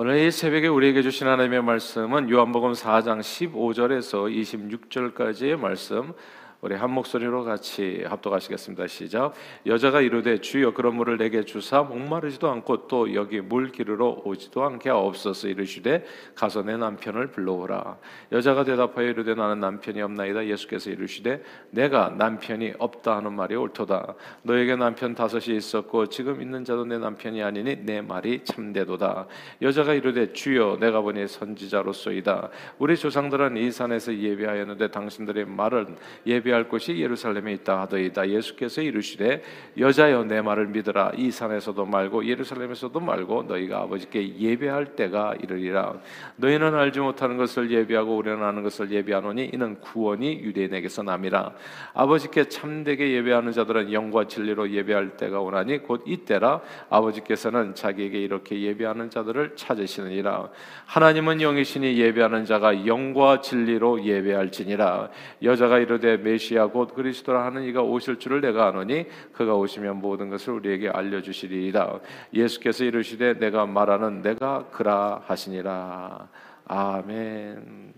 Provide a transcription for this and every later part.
오늘 이 새벽에 우리에게 주신 하나님의 말씀은 요한복음 4장 15절에서 26절까지의 말씀 우리 한 목소리로 같이 합독하시겠습니다. 시작. 여자가 이르되 주여 그런 물을 내게 주사 목마르지도 않고 또 여기 물 기르러 오지도 않게 하옵소서 이르시되 가서 내 남편을 불러오라. 여자가 대답하여 이르되 나는 남편이 없나이다. 예수께서 이르시되 내가 남편이 없다 하는 말이 옳도다. 너에게 남편 다섯이 있었고 지금 있는 자도 내 남편이 아니니 내 말이 참되도다. 여자가 이르되 주여 내가 보니 선지자로소이다. 우리 조상들은 이 산에서 예배하였는데 당신들의 말은 예배 예배할 곳이 예루살렘에 있다 하더이다. 예수께서 이르시되 여자여 내 말을 믿으라. 이 산에서도 말고 예루살렘에서도 말고 너희가 아버지께 예배할 때가 이르리라. 너희는 알지 못하는 것을 예배하고 우리는 아는 것을 예배하노니 이는 구원이 유대인에게서 남이라. 아버지께 참되게 예배하는 자들은 영과 진리로 예배할 때가 오나니 곧 이때라. 아버지께서는 자기에게 이렇게 예배하는 자들을 찾으시느니라. 하나님은 영이시니 예배하는 자가 영과 진리로 예배할지니라. 여자가 이르되 메시아 곧 그리스도라 하는 이가 오실 줄을 내가 아노니 그가 오시면 모든 것을 우리에게 알려 주시리이다. 예수께서 이르시되 내가 말하는 내가 그라 하시니라. 아멘.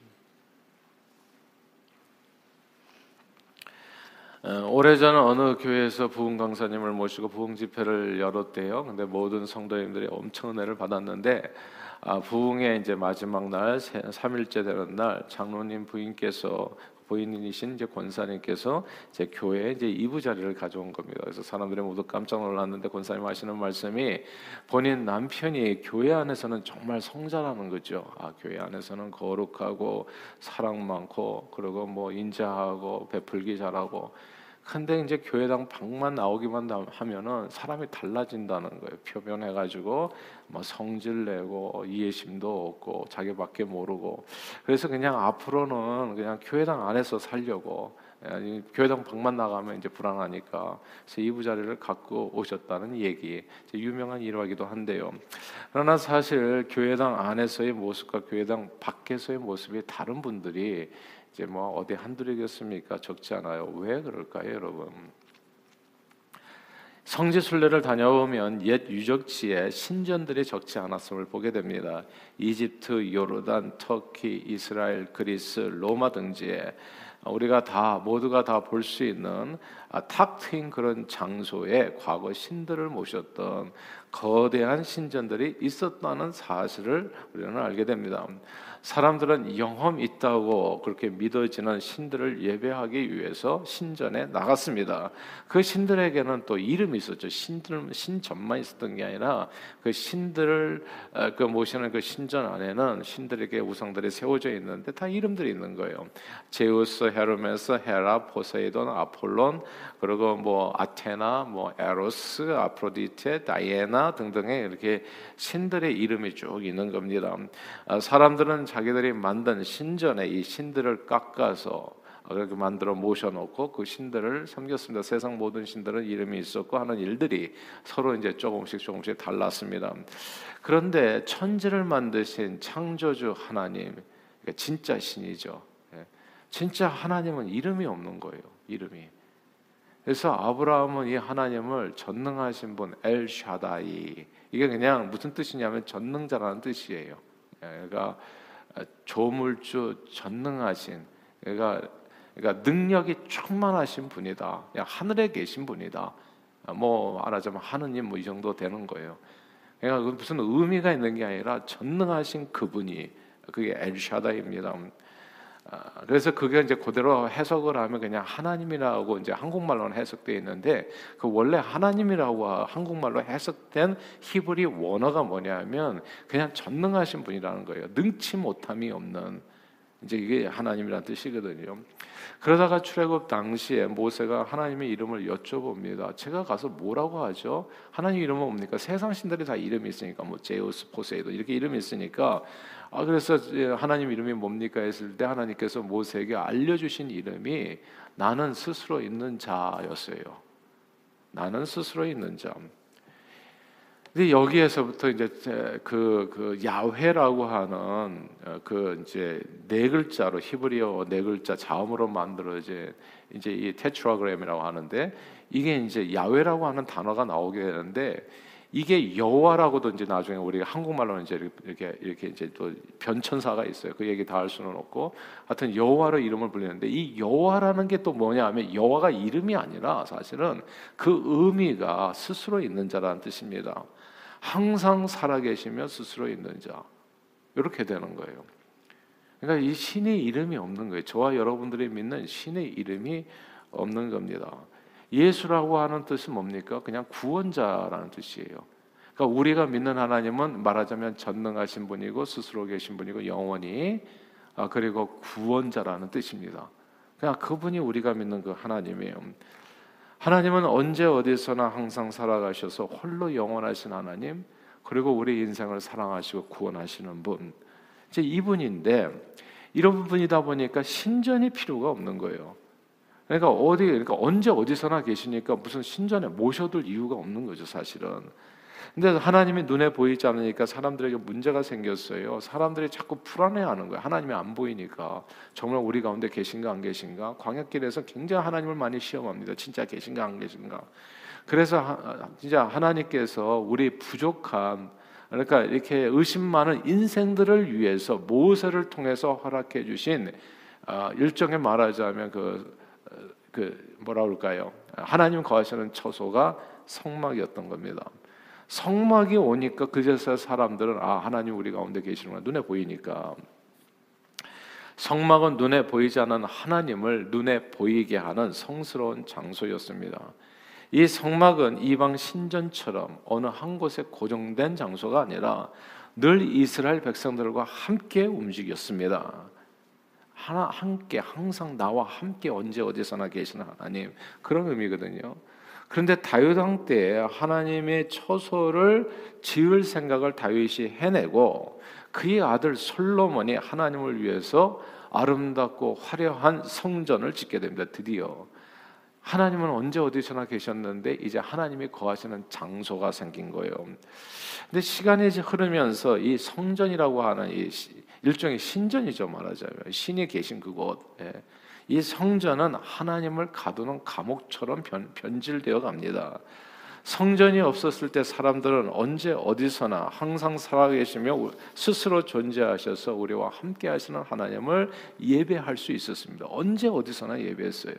어, 오래전 어느 교회에서 부흥 강사님을 모시고 부흥 집회를 열었대요. 근데 모든 성도님들이 엄청 은혜를 받았는데 아, 부흥의 이제 마지막 날 3일째 되는 날 장로님 부인께서 보인이신 이제 권사님께서 제 교회에 이제 이부 자리를 가져온 겁니다. 그래서 사람들이 모두 깜짝 놀랐는데 권사님 하시는 말씀이 본인 남편이 교회 안에서는 정말 성자라는 거죠. 아 교회 안에서는 거룩하고 사랑 많고 그리고 뭐 인자하고 베풀기 잘하고 근데 이제 교회당 방만 나오기만 하면은 사람이 달라진다는 거예요. 표변해가지고 뭐 성질 내고 이해심도 없고 자기밖에 모르고 그래서 그냥 앞으로는 그냥 교회당 안에서 살려고 예, 교회당 방만 나가면 이제 불안하니까 그래서 이부 자리를 갖고 오셨다는 얘기 유명한 일화기도 한데요. 그러나 사실 교회당 안에서의 모습과 교회당 밖에서의 모습이 다른 분들이 이제 뭐 어디 한둘이겠습니까? 적지 않아요. 왜 그럴까요, 여러분? 성지 순례를 다녀오면 옛 유적지에 신전들이 적지 않았음을 보게 됩니다. 이집트, 요르단, 터키, 이스라엘, 그리스, 로마 등지에 우리가 다 모두가 다 볼 수 있는 아, 탁 트인 그런 장소에 과거 신들을 모셨던 거대한 신전들이 있었다는 사실을 우리는 알게 됩니다. 사람들은 영험 있다고 그렇게 믿어지는 신들을 예배하기 위해서 신전에 나갔습니다. 그 신들에게는 또 이름이 있었죠. 신들 신전만 있었던 게 아니라 그 신들을 어, 그 모시는 그 신전 안에는 신들에게 우상들이 세워져 있는데 다 이름들이 있는 거예요. 제우스, 헤르메스, 헤라, 포세이돈, 아폴론, 그리고 뭐 아테나, 뭐 에로스, 아프로디테, 다이애나 등등의 이렇게 신들의 이름이 쭉 있는 겁니다. 아, 사람들은 자기들이 만든 신전에 이 신들을 깎아서 그렇게 만들어 모셔놓고 그 신들을 섬겼습니다. 세상 모든 신들은 이름이 있었고 하는 일들이 서로 이제 조금씩 조금씩 달랐습니다. 그런데 천지를 만드신 창조주 하나님, 그러니까 진짜 신이죠. 예. 진짜 하나님은 이름이 없는 거예요. 이름이. 그래서 아브라함은 이 하나님을 전능하신 분 엘샤다이 이게 그냥 무슨 뜻이냐면 전능자라는 뜻이에요. 예, 그러니까 조물주 전능하신 그러니까 그러니까 능력이 충만하신 분이다. 하늘에 계신 분이다. 뭐 말하자면 하느님 뭐 이 정도 되는 거예요. 그러니까 무슨 의미가 있는 게 아니라 전능하신 그분이 그게 엘샤다입니다. 아, 그래서 그게 이제 그대로 해석을 하면 그냥 하나님이라고 이제 한국말로는 해석되어 있는데 그 원래 하나님이라고 한국말로 해석된 히브리 원어가 뭐냐면 그냥 전능하신 분이라는 거예요. 능치 못함이 없는 이제 이게 하나님이라는 뜻이거든요. 그러다가 출애굽 당시에 모세가 하나님의 이름을 여쭤봅니다. 제가 가서 뭐라고 하죠? 하나님 이름은 뭡니까? 세상 신들이 다 이름이 있으니까 뭐 제우스, 포세이돈 이렇게 이름이 있으니까 아 그래서 하나님 이름이 뭡니까 했을 때 하나님께서 모세에게 알려주신 이름이 나는 스스로 있는 자였어요. 나는 스스로 있는 자. 근데 여기에서부터 이제 그, 그 야훼라고 하는 어, 그 이제 네 글자로 히브리어 네 글자 자음으로 만들어진 이제 이 테트라그램이라고 하는데 이게 이제 야훼라고 하는 단어가 나오게 되는데 이게 여호와라고도 이제 나중에 우리가 한국말로는 이제 이렇게 이렇게 이제 또 변천사가 있어요. 그 얘기 다 할 수는 없고, 하여튼 여호와로 이름을 불리는데 이 여호와라는 게 또 뭐냐하면 여호와가 이름이 아니라 사실은 그 의미가 스스로 있는 자라는 뜻입니다. 항상 살아계시며 스스로 있는 자 이렇게 되는 거예요. 그러니까 이 신의 이름이 없는 거예요. 저와 여러분들이 믿는 신의 이름이 없는 겁니다. 예수라고 하는 뜻은 뭡니까? 그냥 구원자라는 뜻이에요. 그러니까 우리가 믿는 하나님은 말하자면 전능하신 분이고 스스로 계신 분이고 영원히 아, 그리고 구원자라는 뜻입니다. 그냥 그분이 우리가 믿는 그 하나님이에요. 하나님은 언제 어디서나 항상 살아가셔서 홀로 영원하신 하나님 그리고 우리 인생을 사랑하시고 구원하시는 분 이제 이분인데 이런 분이다 보니까 신전이 필요가 없는 거예요. 그러니까 어디 그러니까 언제 어디서나 계시니까 무슨 신전에 모셔둘 이유가 없는 거죠, 사실은. 근데 하나님이 눈에 보이지 않으니까 사람들에게 문제가 생겼어요. 사람들이 자꾸 불안해하는 거예요. 하나님이 안 보이니까 정말 우리 가운데 계신가 안 계신가? 광역길에서 굉장히 하나님을 많이 시험합니다. 진짜 계신가 안 계신가? 그래서 진짜 하나님께서 우리 부족한 그러니까 이렇게 의심 많은 인생들을 위해서 모세를 통해서 허락해 주신 아, 일종의 말하자면 그 그 뭐라 그럴까요? 하나님 거하시는 처소가 성막이었던 겁니다. 성막이 오니까 그제서 사람들은 아 하나님 우리 가운데 계시는구나 눈에 보이니까 성막은 눈에 보이지 않는 하나님을 눈에 보이게 하는 성스러운 장소였습니다. 이 성막은 이방 신전처럼 어느 한 곳에 고정된 장소가 아니라 늘 이스라엘 백성들과 함께 움직였습니다. 하나 함께 항상 나와 함께 언제 어디서나 계시는 하나님 그런 의미거든요. 그런데 다윗 왕 때 하나님의 처소를 지을 생각을 다윗이 해내고 그의 아들 솔로몬이 하나님을 위해서 아름답고 화려한 성전을 짓게 됩니다. 드디어 하나님은 언제 어디서나 계셨는데 이제 하나님이 거하시는 장소가 생긴 거예요. 근데 시간이 흐르면서 이 성전이라고 하는 이 일종의 신전이죠 말하자면 신이 계신 그곳. 예. 이 성전은 하나님을 가두는 감옥처럼 변, 변질되어 갑니다. 성전이 없었을 때 사람들은 언제 어디서나 항상 살아계시며 스스로 존재하셔서 우리와 함께 하시는 하나님을 예배할 수 있었습니다. 언제 어디서나 예배했어요.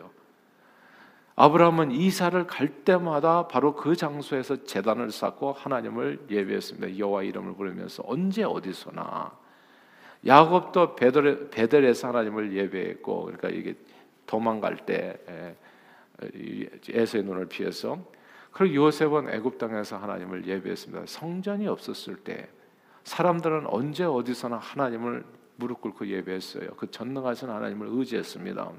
아브라함은 이사를 갈 때마다 바로 그 장소에서 제단을 쌓고 하나님을 예배했습니다. 여호와 이름을 부르면서 언제 어디서나 야곱도 베델, 베델에서 하나님을 예배했고 그러니까 이게 도망갈 때 에서의 눈을 피해서 그리고 요셉은 애굽 땅에서 하나님을 예배했습니다. 성전이 없었을 때 사람들은 언제 어디서나 하나님을 무릎 꿇고 예배했어요. 그 전능하신 하나님을 의지했습니다.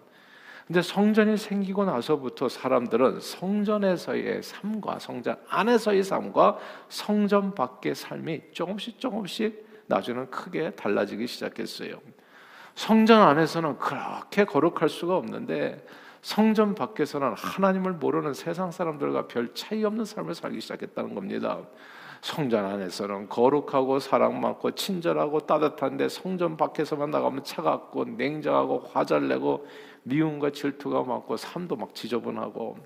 근데 성전이 생기고 나서부터 사람들은 성전에서의 삶과 성전 안에서의 삶과 성전 밖의 삶이 조금씩 조금씩 나중에는 크게 달라지기 시작했어요. 성전 안에서는 그렇게 거룩할 수가 없는데 성전 밖에서는 하나님을 모르는 세상 사람들과 별 차이 없는 삶을 살기 시작했다는 겁니다. 성전 안에서는 거룩하고 사랑 많고 친절하고 따뜻한데 성전 밖에서만 나가면 차갑고 냉정하고 화잘 내고 미움과 질투가 많고 삶도 막 지저분하고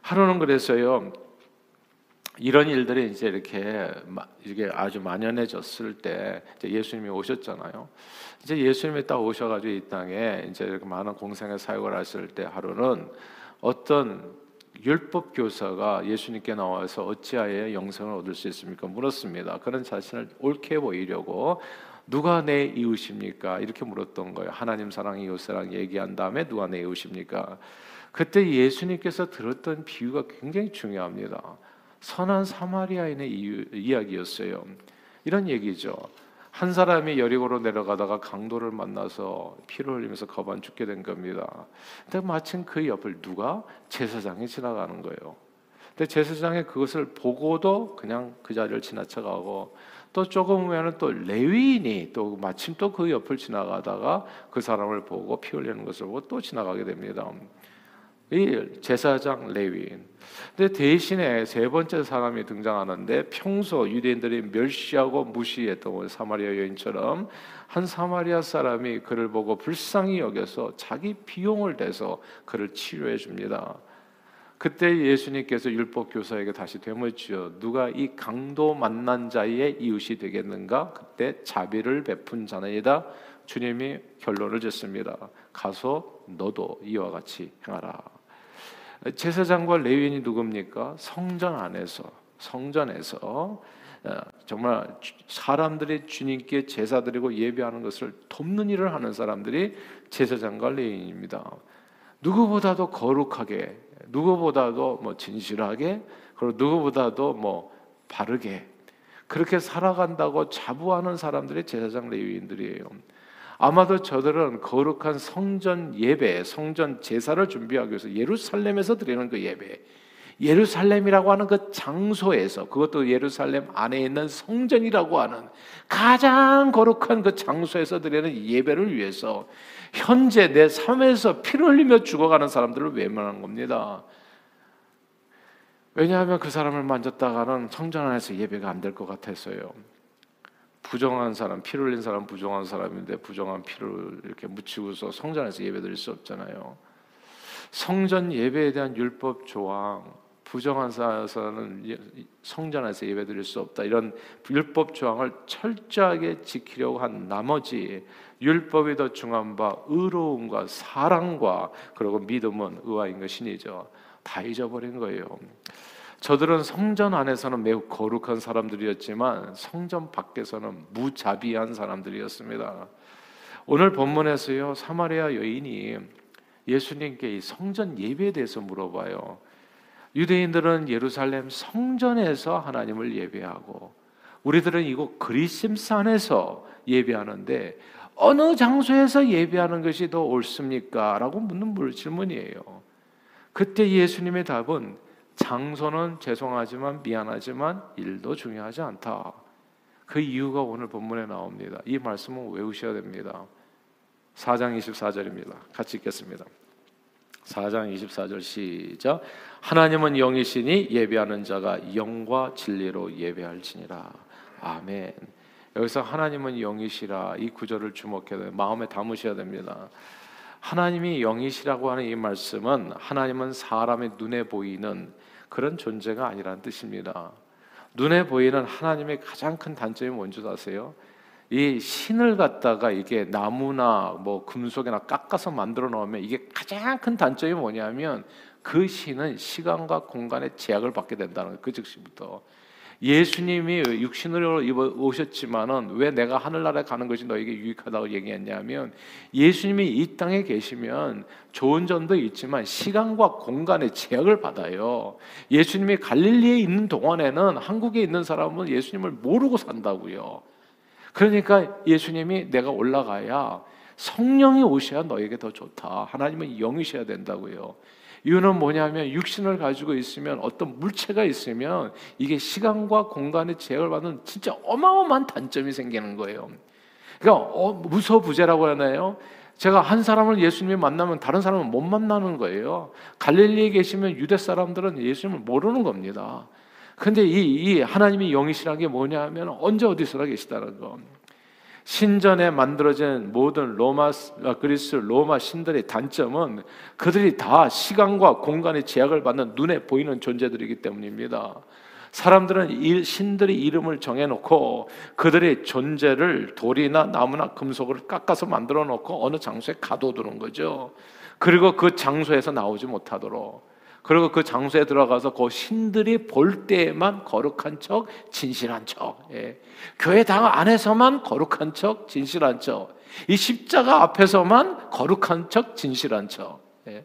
하루는 그래서요 이런 일들이 이제 이렇게 이게 아주 만연해졌을 때 예수님이 오셨잖아요. 이제 예수님이 딱 오셔가지고 이 땅에 이제 이렇게 많은 공생의 사역을 하실 때 하루는 어떤 율법 교사가 예수님께 나와서 어찌하여 영생을 얻을 수 있습니까? 물었습니다. 그런 자신을 옳게 보이려고 누가 내 이웃입니까? 이렇게 물었던 거예요. 하나님 사랑, 이웃 사랑 얘기한 다음에 누가 내 이웃입니까? 그때 예수님께서 들었던 비유가 굉장히 중요합니다. 선한 사마리아인의 이야기였어요. 이런 얘기죠. 한 사람이 여리고로 내려가다가 강도를 만나서 피를 흘리면서 거반 죽게 된 겁니다. 근데 마침 그 옆을 누가 제사장이 지나가는 거예요. 근데 제사장이 그것을 보고도 그냥 그 자리를 지나쳐가고 또 조금 후에는 또 레위인이 또 마침 또 그 옆을 지나가다가 그 사람을 보고 피 흘리는 것을 보고 또 지나가게 됩니다. 이 제사장 레위인. 근데 대신에 세 번째 사람이 등장하는데 평소 유대인들이 멸시하고 무시했던 사마리아 여인처럼 한 사마리아 사람이 그를 보고 불쌍히 여겨서 자기 비용을 대서 그를 치료해 줍니다. 그때 예수님께서 율법 교사에게 다시 되묻지요. 누가 이 강도 만난 자의 이웃이 되겠는가? 그때 자비를 베푼 자는이다. 주님이 결론을 짓습니다. 가서 너도 이와 같이 행하라. 제사장과 레위인이 누굽니까? 성전 안에서 성전에서 어, 정말 사람들이 주님께 제사 드리고 예배하는 것을 돕는 일을 하는 사람들이 제사장과 레위인입니다. 누구보다도 거룩하게, 누구보다도 뭐 진실하게, 그리고 누구보다도 뭐 바르게 그렇게 살아간다고 자부하는 사람들이 제사장 레위인들이에요. 아마도 저들은 거룩한 성전 예배, 성전 제사를 준비하기 위해서 예루살렘에서 드리는 그 예배, 예루살렘이라고 하는 그 장소에서 그것도 예루살렘 안에 있는 성전이라고 하는 가장 거룩한 그 장소에서 드리는 예배를 위해서 현재 내 삶에서 피를 흘리며 죽어가는 사람들을 외면하는 겁니다. 왜냐하면 그 사람을 만졌다가는 성전 안에서 예배가 안 될 것 같아서요. 부정한 사람, 피를 흘린 사람 부정한 사람인데 부정한 피를 이렇게 묻히고서 성전에서 예배드릴 수 없잖아요. 성전 예배에 대한 율법 조항, 부정한 사람은 성전에서 예배드릴 수 없다. 이런 율법 조항을 철저하게 지키려고 한 나머지 율법이 더 중요한 바 의로움과 사랑과 그리고 믿음은 의와인 것이니죠. 다 잊어버린 거예요. 저들은 성전 안에서는 매우 거룩한 사람들이었지만 성전 밖에서는 무자비한 사람들이었습니다. 오늘 본문에서요 사마리아 여인이 예수님께 이 성전 예배에 대해서 물어봐요. 유대인들은 예루살렘 성전에서 하나님을 예배하고 우리들은 이곳 그리심 산에서 예배하는데 어느 장소에서 예배하는 것이 더 옳습니까? 라고 묻는 질문이에요. 그때 예수님의 답은 장소는 죄송하지만 미안하지만 일도 중요하지 않다. 그 이유가 오늘 본문에 나옵니다. 이 말씀은 외우셔야 됩니다. 4장 24절입니다. 같이 읽겠습니다. 4장 24절 시작. 하나님은 영이시니 예배하는 자가 영과 진리로 예배할지니라. 아멘. 여기서 하나님은 영이시라 이 구절을 주목해야 돼 마음에 담으셔야 됩니다. 하나님이 영이시라고 하는 이 말씀은 하나님은 사람의 눈에 보이는 그런 존재가 아니라는 뜻입니다. 눈에 보이는 하나님의 가장 큰 단점이 뭔지 아세요? 이 신을 갖다가 이게 나무나 뭐 금속이나 깎아서 만들어 놓으면 이게 가장 큰 단점이 뭐냐면 그 신은 시간과 공간의 제약을 받게 된다는 그 즉시부터 예수님이 육신으로 오셨지만은 왜 내가 하늘나라에 가는 것이 너에게 유익하다고 얘기했냐면 예수님이 이 땅에 계시면 좋은 점도 있지만 시간과 공간의 제약을 받아요. 예수님이 갈릴리에 있는 동안에는 한국에 있는 사람은 예수님을 모르고 산다고요. 그러니까 예수님이 내가 올라가야 성령이 오셔야 너에게 더 좋다. 하나님은 영이셔야 된다고요. 이유는 뭐냐면 육신을 가지고 있으면 어떤 물체가 있으면 이게 시간과 공간의 제약을 받는 진짜 어마어마한 단점이 생기는 거예요. 그러니까 어, 무소부재라고 하나요? 제가 한 사람을 예수님이 만나면 다른 사람은 못 만나는 거예요. 갈릴리에 계시면 유대 사람들은 예수님을 모르는 겁니다. 근데 이, 이 하나님이 영이시라는 게 뭐냐면 언제 어디서나 계시다는 거. 신전에 만들어진 모든 로마 아, 그리스 로마 신들의 단점은 그들이 다 시간과 공간의 제약을 받는 눈에 보이는 존재들이기 때문입니다. 사람들은 신들의 이름을 정해놓고 그들의 존재를 돌이나 나무나 금속을 깎아서 만들어 놓고 어느 장소에 가둬두는 거죠. 그리고 그 장소에서 나오지 못하도록. 그리고 그 장소에 들어가서 그 신들이 볼 때에만 거룩한 척, 진실한 척. 예. 교회 당 안에서만 거룩한 척, 진실한 척. 이 십자가 앞에서만 거룩한 척, 진실한 척. 예.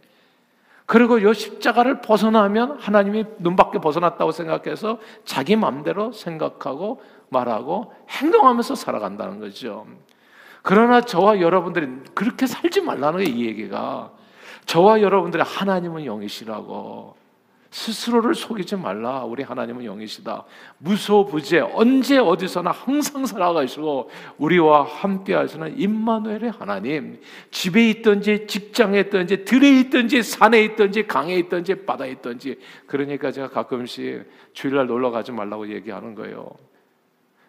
그리고 이 십자가를 벗어나면 하나님이 눈밖에 벗어났다고 생각해서 자기 마음대로 생각하고 말하고 행동하면서 살아간다는 거죠. 그러나 저와 여러분들이 그렇게 살지 말라는 게 이 얘기가 저와 여러분들의 하나님은 영이시라고 스스로를 속이지 말라. 우리 하나님은 영이시다. 무소부재 언제 어디서나 항상 살아가시고 우리와 함께 하시는 임마누엘의 하나님. 집에 있든지 직장에 있든지 들에 있든지 산에 있든지 강에 있든지 바다에 있든지 그러니까 제가 가끔씩 주일날 놀러 가지 말라고 얘기하는 거예요.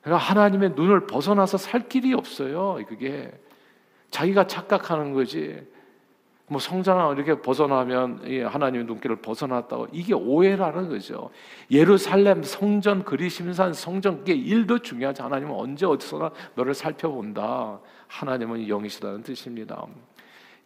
그러니까 하나님의 눈을 벗어나서 살 길이 없어요. 그게 자기가 착각하는 거지. 뭐 성전을 이렇게 벗어나면 하나님의 눈길을 벗어났다고 이게 오해라는 거죠. 예루살렘 성전 그리심산 성전께 일도 중요하지 하나님은 언제 어디서나 너를 살펴본다. 하나님은 영이시다는 뜻입니다.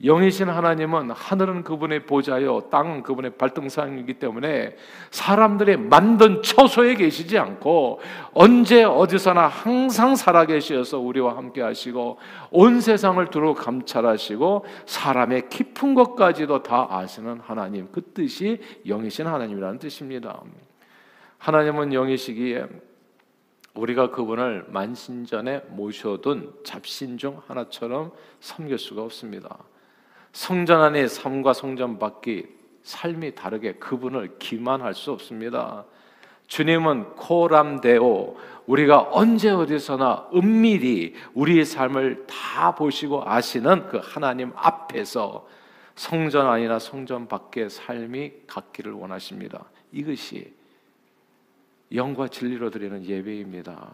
영이신 하나님은 하늘은 그분의 보좌요, 땅은 그분의 발등상이기 때문에 사람들이 만든 처소에 계시지 않고 언제 어디서나 항상 살아계셔서 우리와 함께 하시고 온 세상을 두루 감찰하시고 사람의 깊은 것까지도 다 아시는 하나님, 그 뜻이 영이신 하나님이라는 뜻입니다. 하나님은 영이시기에 우리가 그분을 만신전에 모셔둔 잡신 중 하나처럼 섬길 수가 없습니다. 성전 안의 삶과 성전 밖이 삶이 다르게 그분을 기만할 수 없습니다. 주님은 코람데오 우리가 언제 어디서나 은밀히 우리의 삶을 다 보시고 아시는 그 하나님 앞에서 성전 안이나 성전 밖의 삶이 갖기를 원하십니다. 이것이 영과 진리로 드리는 예배입니다.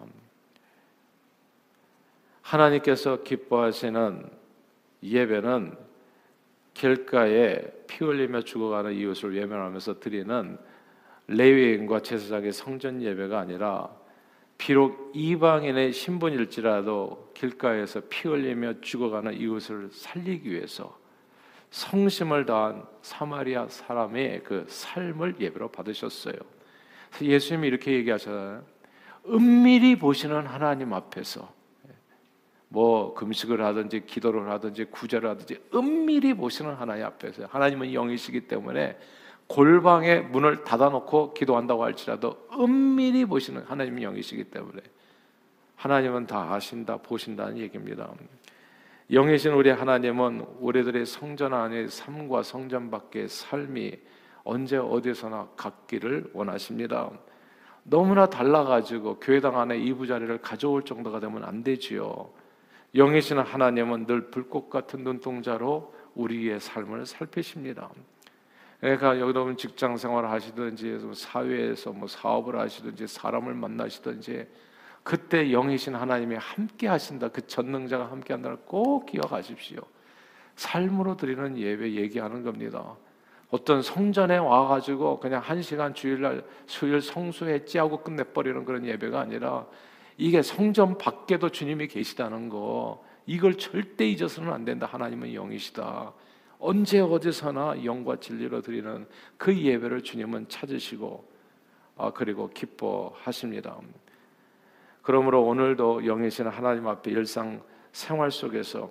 하나님께서 기뻐하시는 예배는 길가에 피 흘리며 죽어가는 이웃을 외면하면서 드리는 레위인과 제사장의 성전 예배가 아니라 비록 이방인의 신분일지라도 길가에서 피 흘리며 죽어가는 이웃을 살리기 위해서 성심을 다한 사마리아 사람의 그 삶을 예배로 받으셨어요. 예수님이 이렇게 얘기하잖아요. 은밀히 보시는 하나님 앞에서 뭐 금식을 하든지 기도를 하든지 구제를 하든지 은밀히 보시는 하나님 앞에서 하나님은 영이시기 때문에 골방에 문을 닫아놓고 기도한다고 할지라도 은밀히 보시는 하나님은 영이시기 때문에 하나님은 다 아신다 보신다는 얘기입니다. 영이신 우리 하나님은 우리들의 성전 안의 삶과 성전 밖의 삶이 언제 어디서나 갖기를 원하십니다. 너무나 달라가지고 교회당 안에 이부자리를 가져올 정도가 되면 안 되지요. 영이신 하나님은 늘 불꽃 같은 눈동자로 우리의 삶을 살피십니다. 그러니까 여러분 직장 생활 하시든지 사회에서 뭐 사업을 하시든지 사람을 만나시든지 그때 영이신 하나님이 함께 하신다. 그 전능자가 함께 한다를 꼭 기억하십시오. 삶으로 드리는 예배 얘기하는 겁니다. 어떤 성전에 와가지고 그냥 한 시간 주일날 수일 성수했지 하고 끝내버리는 그런 예배가 아니라 이게 성전 밖에도 주님이 계시다는 거 이걸 절대 잊어서는 안 된다. 하나님은 영이시다. 언제 어디서나 영과 진리로 드리는 그 예배를 주님은 찾으시고 아, 그리고 기뻐하십니다. 그러므로 오늘도 영이신 하나님 앞에 일상 생활 속에서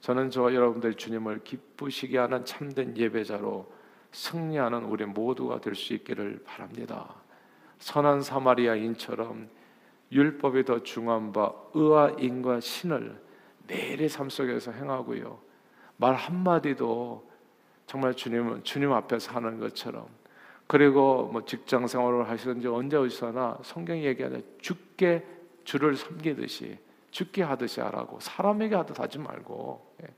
저는 저 여러분들 주님을 기쁘시게 하는 참된 예배자로 승리하는 우리 모두가 될 수 있기를 바랍니다. 선한 사마리아인처럼 율법이 더 중요한 바 의와 인과 신을 매일의 삶 속에서 행하고요. 말 한마디도 정말 주님 주님 앞에서 하는 것처럼 그리고 뭐 직장 생활을 하시든지 언제 어디서나 성경이 얘기하는 죽게 주를 섬기듯이 죽게 하듯이 하라고 사람에게 하듯 하지 말고 예.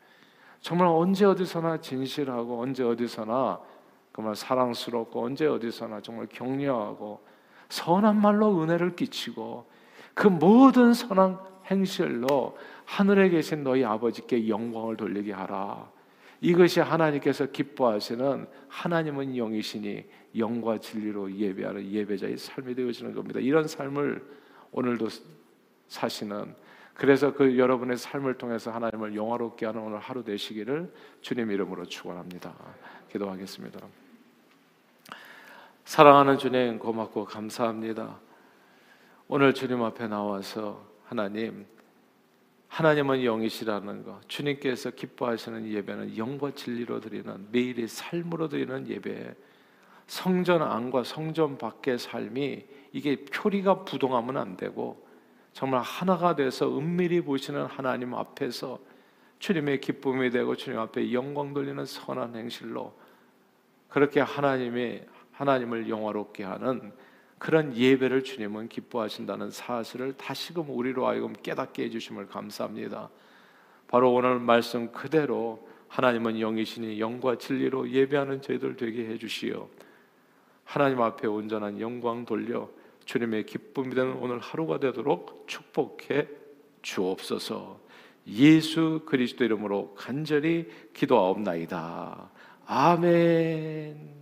정말 언제 어디서나 진실하고 언제 어디서나 정말 사랑스럽고 언제 어디서나 정말 격려하고 선한 말로 은혜를 끼치고 그 모든 선한 행실로 하늘에 계신 너희 아버지께 영광을 돌리게 하라. 이것이 하나님께서 기뻐하시는 하나님은 영이시니 영과 진리로 예배하는 예배자의 삶이 되어지는 겁니다. 이런 삶을 오늘도 사시는 그래서 그 여러분의 삶을 통해서 하나님을 영화롭게 하는 오늘 하루 되시기를 주님 이름으로 축원합니다. 기도하겠습니다. 사랑하는 주님 고맙고 감사합니다. 오늘 주님 앞에 나와서 하나님 하나님은 영이시라는 것, 주님께서 기뻐하시는 예배는 영과 진리로 드리는 매일의 삶으로 드리는 예배, 성전 안과 성전 밖의 삶이 이게 표리가 부동하면 안 되고 정말 하나가 돼서 은밀히 보시는 하나님 앞에서 주님의 기쁨이 되고 주님 앞에 영광 돌리는 선한 행실로 그렇게 하나님의 하나님을 영화롭게 하는 그런 예배를 주님은 기뻐하신다는 사실을 다시금 우리로 하여금 깨닫게 해주심을 감사합니다. 바로 오늘 말씀 그대로 하나님은 영이시니 영과 진리로 예배하는 저희들 되게 해주시어 하나님 앞에 온전한 영광 돌려 주님의 기쁨이 되는 오늘 하루가 되도록 축복해 주옵소서. 예수 그리스도 이름으로 간절히 기도하옵나이다. 아멘.